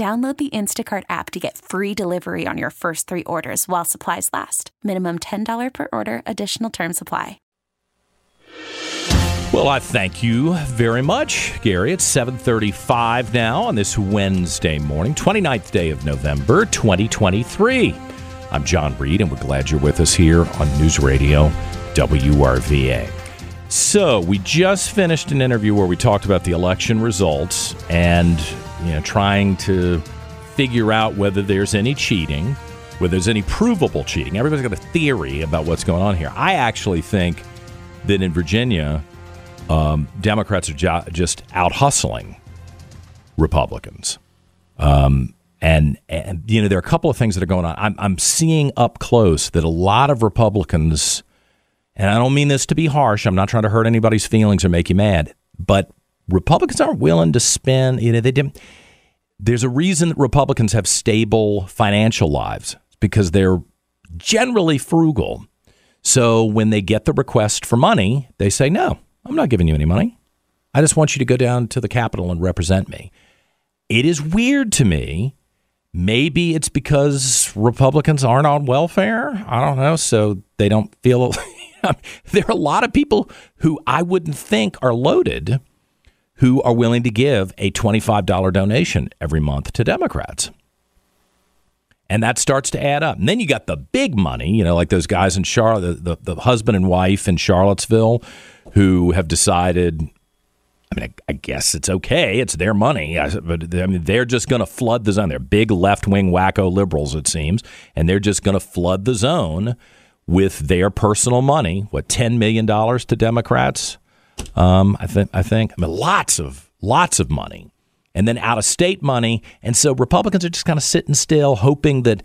Download the Instacart app to get free delivery on your first three orders while supplies last. Minimum $10 per order, additional term supply. Well, I thank you very much, Gary. It's 735 now on this Wednesday morning, 29th day of November, 2023. I'm John Reid, and we're glad you're with us here on News Radio WRVA. So, we just finished an interview where we talked about the election results and you know, trying to figure out whether there's any cheating, whether there's any provable cheating. Everybody's got a theory about what's going on here. I actually think that in Virginia, um, Democrats are jo- just out hustling Republicans. Um, and, and, you know, there are a couple of things that are going on. I'm, I'm seeing up close that a lot of Republicans, and I don't mean this to be harsh, I'm not trying to hurt anybody's feelings or make you mad, but Republicans aren't willing to spend. You know, they didn't. There's a reason that Republicans have stable financial lives because they're generally frugal. So when they get the request for money, they say, "No, I'm not giving you any money. I just want you to go down to the Capitol and represent me." It is weird to me. Maybe it's because Republicans aren't on welfare. I don't know. So they don't feel. there are a lot of people who I wouldn't think are loaded who are willing to give a $25 donation every month to Democrats. And that starts to add up. And then you got the big money, you know, like those guys in Charlotte, the, the, the husband and wife in Charlottesville who have decided, I mean, I, I guess it's okay. It's their money. But I mean, they're just going to flood the zone. They're big left wing wacko liberals, it seems. And they're just going to flood the zone with their personal money. What, $10 million to Democrats? Um, I think I think I mean lots of lots of money, and then out of state money, and so Republicans are just kind of sitting still, hoping that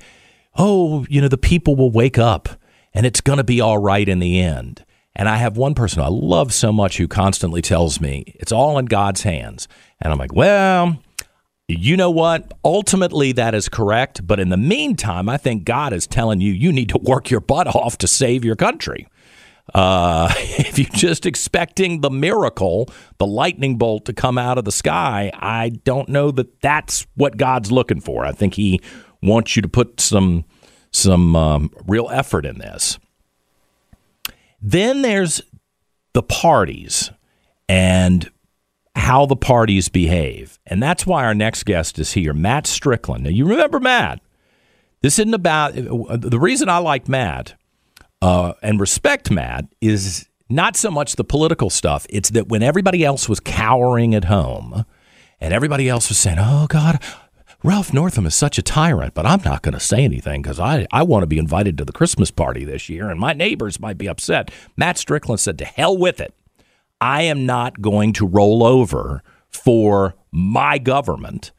oh, you know, the people will wake up and it's going to be all right in the end. And I have one person I love so much who constantly tells me it's all in God's hands, and I'm like, well. You know what? Ultimately, that is correct. But in the meantime, I think God is telling you you need to work your butt off to save your country. Uh, if you're just expecting the miracle, the lightning bolt to come out of the sky, I don't know that that's what God's looking for. I think He wants you to put some some um, real effort in this. Then there's the parties and how the parties behave, and that's why our next guest is here, Matt Strickland. Now you remember Matt. This isn't about the reason I like Matt uh, and respect Matt is not so much the political stuff. It's that when everybody else was cowering at home and everybody else was saying, oh, God, Ralph Northam is such a tyrant, but I'm not going to say anything because I, I want to be invited to the Christmas party this year and my neighbors might be upset. Matt Strickland said, to hell with it. I am not going to roll over for my government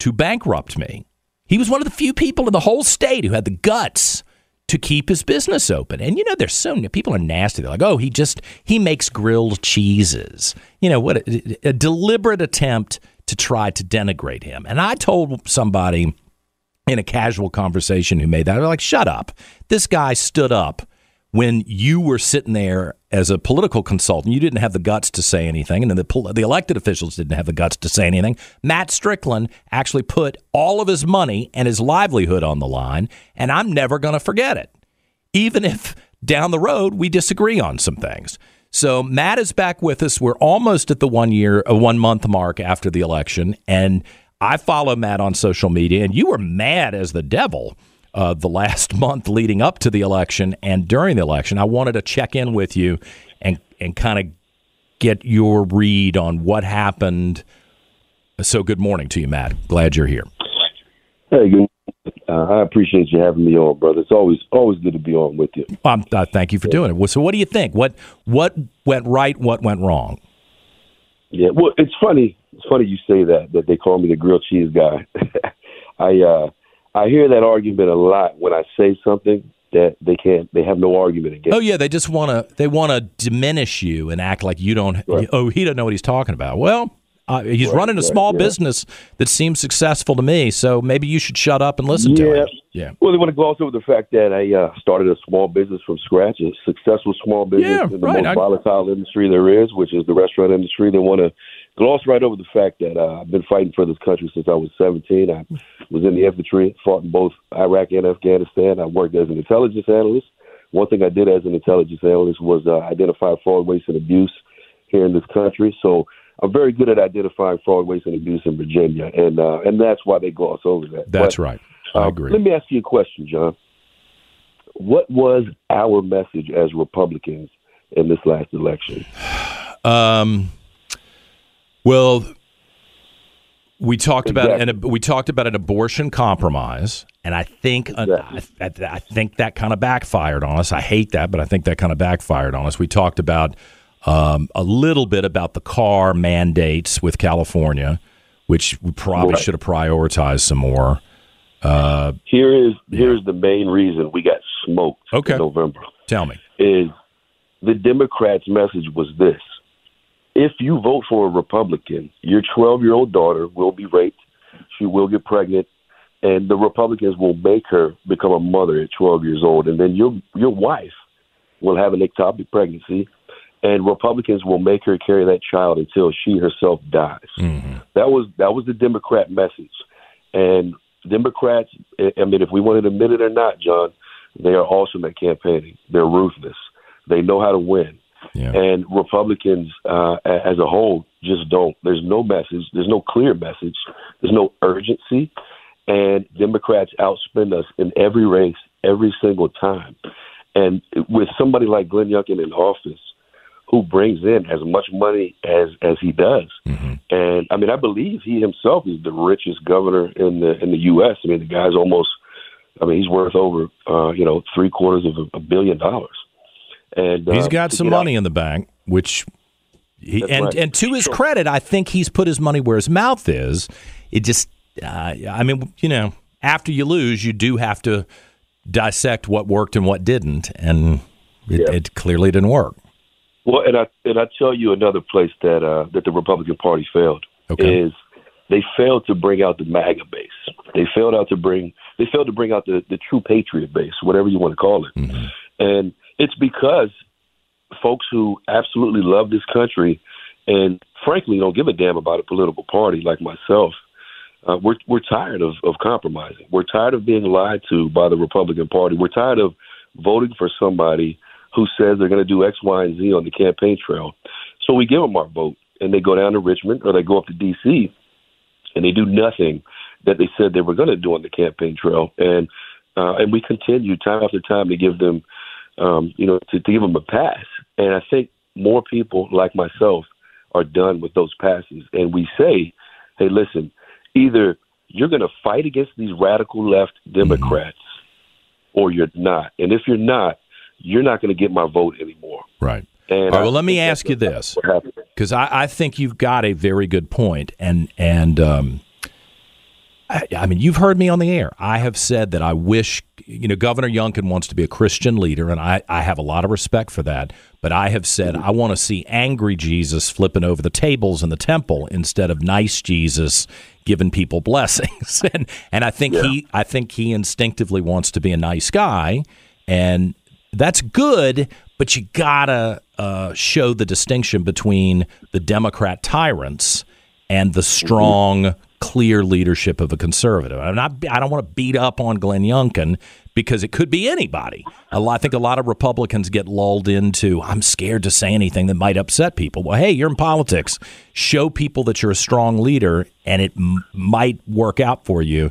to bankrupt me. He was one of the few people in the whole state who had the guts to keep his business open. And you know, there's so people are nasty. They're like, oh, he just he makes grilled cheeses. You know what? A, a deliberate attempt to try to denigrate him. And I told somebody in a casual conversation who made that, they're like, shut up. This guy stood up when you were sitting there as a political consultant, you didn't have the guts to say anything, and then the, the elected officials didn't have the guts to say anything. Matt Strickland actually put all of his money and his livelihood on the line, and I'm never going to forget it, even if down the road we disagree on some things. So Matt is back with us. We're almost at the one year, a one month mark after the election, and I follow Matt on social media, and you were mad as the devil uh, the last month leading up to the election and during the election. I wanted to check in with you and and kind of get your read on what happened. So, good morning to you, Matt. Glad you're here. Hey, good. Uh, I appreciate you having me on, brother. It's always always good to be on with you. Um, uh, thank you for doing it. Well, so, what do you think? What what went right? What went wrong? Yeah, well, it's funny. It's funny you say that that they call me the grilled cheese guy. I uh, I hear that argument a lot when I say something that they can't. They have no argument against. Oh yeah, they just want to. They want to diminish you and act like you don't. Right. Oh, he doesn't know what he's talking about. Well, uh, he's Right, running a right, small yeah. business that seems successful to me. So maybe you should shut up and listen to Yeah. it. Yeah. Well, they want to gloss over the fact that I uh, started a small business from scratch, a successful small business Yeah, in the most I- volatile industry there is, which is the restaurant industry. They want to gloss right over the fact that uh, I've been fighting for this country since I was 17. I was in the infantry, fought in both Iraq and Afghanistan. I worked as an intelligence analyst. One thing I did as an intelligence analyst was uh, identify fraud, waste, and abuse here in this country. So I'm very good at identifying fraud, waste, and abuse in Virginia, and uh, and that's why they gloss over that. That's But, right. I uh, agree. Let me ask you a question, John. What was our message as Republicans in this last election? Um, well, we talked about Exactly. an we talked about an abortion compromise, and I think uh, I, I, I think that kind of backfired on us. I hate that, but I think that kind of backfired on us. We talked about um, a little bit about the car mandates with California, which we probably Right. should have prioritized some more. Uh, Here is here's the main reason we got smoked Okay. in November. tell me. Is the Democrats' message was this: If you vote for a Republican, your 12 year old daughter will be raped, she will get pregnant, and the Republicans will make her become a mother at 12 years old, and then your your wife will have an ectopic pregnancy, and Republicans will make her carry that child until she herself dies. Mm-hmm. That was that was the Democrat message, and Democrats. I I mean, if we want to admit it or not, John, they are awesome at campaigning. They're ruthless. They know how to win. Yeah. And Republicans, uh, as a whole, just don't. There's no message. There's no clear message. There's no urgency. And Democrats outspend us in every race every single time. And with somebody like Glenn Youngkin in office, who brings in as much money as as he does, and I mean, I believe he himself is the richest governor in the in the U.S. I mean, the guy's almost. I mean, he's worth over, uh, you know, three quarters of a, a billion dollars. And He's uh, got some get out- money in the bank, which he, That's and right. and to his credit, I think he's put his money where his mouth is. It just, uh, I mean, you know, after you lose, you do have to dissect what worked and what didn't, and it, Yeah. it clearly didn't work. Well, and I and I tell you another place that uh, that the Republican Party failed Okay. is they failed to bring out the MAGA base. They failed out to bring they failed to bring out the the true patriot base, whatever you want to call it. And it's because folks who absolutely love this country and frankly don't give a damn about a political party like myself. Uh, we're we're tired of, of compromising. We're tired of being lied to by the Republican Party. We're tired of voting for somebody who says they're going to do X, Y, and Z on the campaign trail. So we give them our vote, and they go down to Richmond or they go up to D.C. and they do nothing that they said they were going to do on the campaign trail. And uh, and we continue time after time to give them, um, you know, to, to give them a pass. And I think more people like myself are done with those passes. And we say, hey, listen, either you're going to fight against these radical left Democrats, or you're not. And if you're not, you're not going to get my vote anymore. Right. And All right, well, let me ask you this. Because I, I think you've got a very good point, and and um, I, I mean you've heard me on the air. I have said that I wish you know Governor Youngkin wants to be a Christian leader, and I, I have a lot of respect for that. But I have said I want to see angry Jesus flipping over the tables in the temple instead of nice Jesus giving people blessings. and and I think he I think he instinctively wants to be a nice guy, and that's good, but you gotta uh, show the distinction between the Democrat tyrants and the strong clear leadership of a conservative. I'm not. I don't want to beat up on Glenn Youngkin because it could be anybody. I think a lot of Republicans get lulled into. I'm scared to say anything that might upset people. Well, hey, you're in politics. Show people that you're a strong leader, and it m- might work out for you.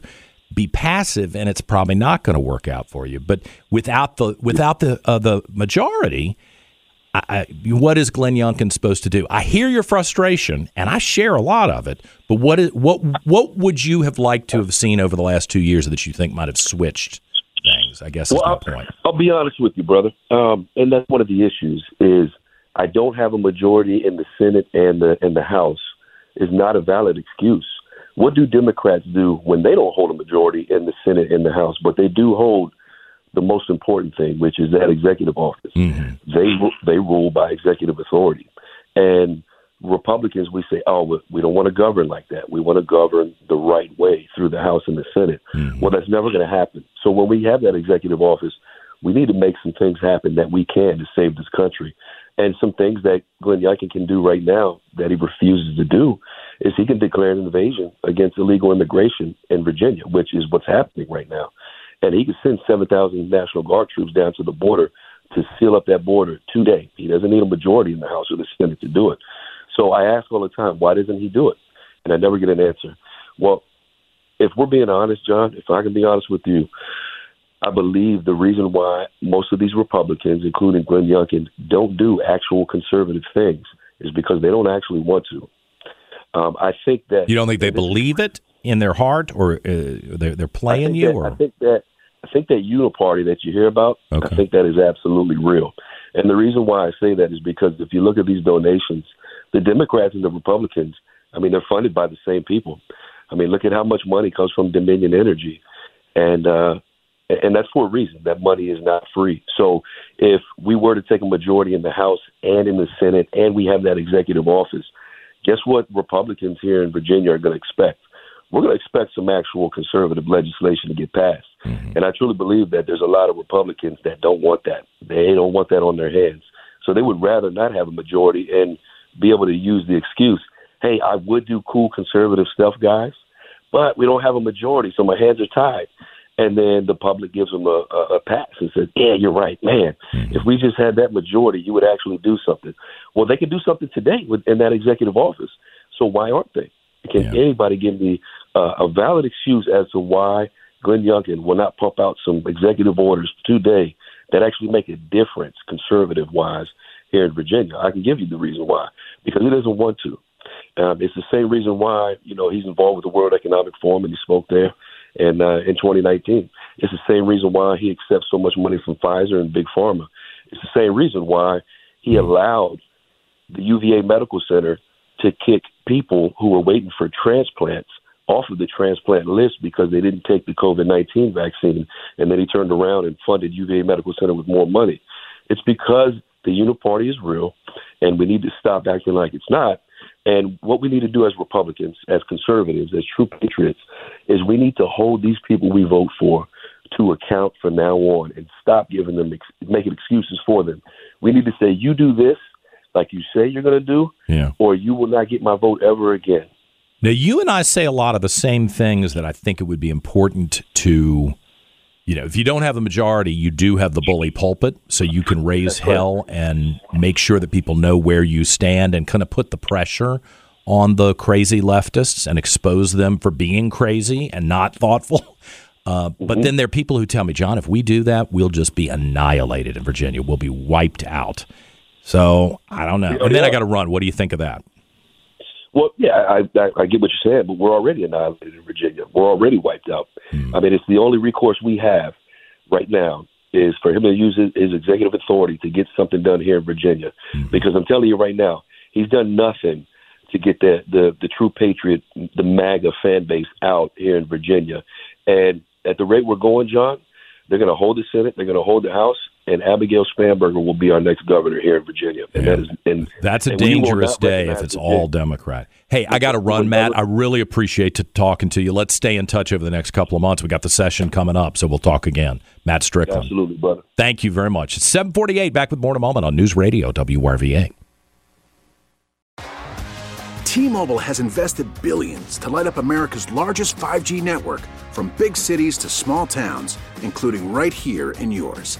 Be passive, and it's probably not going to work out for you. But without the without the uh, the majority I, I, what is Glenn Youngkin supposed to do? I hear your frustration, and I share a lot of it. But what is what what would you have liked to have seen over the last two years that you think might have switched things? I guess well, I'll, point. I'll be honest with you, brother, um, and that's one of the issues. Is I don't have a majority in the Senate and the in the House is not a valid excuse. What do Democrats do when they don't hold a majority in the Senate and the House, but they do hold the most important thing, which is that executive office. Mm-hmm. They they rule by executive authority, and Republicans we say, oh, we don't want to govern like that. We want to govern the right way through the House and the Senate. Mm-hmm. Well, that's never going to happen. So when we have that executive office, we need to make some things happen that we can to save this country. And some things that Glenn Youngkin can do right now that he refuses to do is he can declare an invasion against illegal immigration in Virginia, which is what's happening right now and he could send 7,000 National Guard troops down to the border to seal up that border today. He doesn't need a majority in the House or the Senate to do it. So I ask all the time, why doesn't he do it? And I never get an answer. Well, if we're being honest, John, if I can be honest with you, I believe the reason why most of these Republicans, including Glenn Youngkin, don't do actual conservative things is because they don't actually want to. Um, I think that you don't think they believe it in their heart, or uh, they're, they're playing you, that, or I think that I think that uniparty that you hear about, okay. I think that is absolutely real. And the reason why I say that is because if you look at these donations, the Democrats and the Republicans, I mean, they're funded by the same people. I mean, look at how much money comes from Dominion Energy, and uh, and that's for a reason. That money is not free. So if we were to take a majority in the House and in the Senate, and we have that executive office, guess what? Republicans here in Virginia are going to expect we're going to expect some actual conservative legislation to get passed. Mm-hmm. And I truly believe that there's a lot of Republicans that don't want that. They don't want that on their hands. So they would rather not have a majority and be able to use the excuse, hey, I would do cool conservative stuff, guys, but we don't have a majority, so my hands are tied. And then the public gives them a, a, a pass and says, yeah, you're right, man. Mm-hmm. If we just had that majority, you would actually do something. Well, they can do something today with, in that executive office. So why aren't they? Can yeah. anybody give me uh, a valid excuse as to why Glenn Youngkin will not pump out some executive orders today that actually make a difference, conservative wise, here in Virginia? I can give you the reason why because he doesn't want to. Um, it's the same reason why you know he's involved with the World Economic Forum and he spoke there in uh, in 2019. It's the same reason why he accepts so much money from Pfizer and Big Pharma. It's the same reason why he allowed the UVA Medical Center to kick people who were waiting for transplants off of the transplant list because they didn't take the COVID 19 vaccine. And then he turned around and funded UVA Medical Center with more money. It's because the uniparty is real and we need to stop acting like it's not. And what we need to do as Republicans, as conservatives, as true patriots, is we need to hold these people we vote for to account from now on and stop giving them, making excuses for them. We need to say, you do this, like you say you're going to do, yeah. or you will not get my vote ever again. Now, you and I say a lot of the same things that I think it would be important to, you know, if you don't have the majority, you do have the bully pulpit, so you can raise hell and make sure that people know where you stand and kind of put the pressure on the crazy leftists and expose them for being crazy and not thoughtful. Uh, mm-hmm. But then there are people who tell me, John, if we do that, we'll just be annihilated in Virginia. We'll be wiped out. So I don't know. And then I got to run. What do you think of that? Well, yeah, I, I, I get what you're saying, but we're already annihilated in Virginia. We're already wiped out. Mm. I mean, it's the only recourse we have right now is for him to use his, his executive authority to get something done here in Virginia. Mm. Because I'm telling you right now, he's done nothing to get the, the the true patriot, the MAGA fan base out here in Virginia. And at the rate we're going, John, they're going to hold the Senate, they're going to hold the House, and Abigail Spanberger will be our next governor here in Virginia. And yeah. that is and that's a and dangerous day if it's all Democrat. Hey, I got to run, Matt. I really appreciate to talking to you. Let's stay in touch over the next couple of months. We got the session coming up, so we'll talk again. Matt Strickland. Absolutely, brother. Thank you very much. It's 748, back with more in a moment on News Radio, WRVA. T-Mobile has invested billions to light up America's largest 5G network from big cities to small towns, including right here in yours.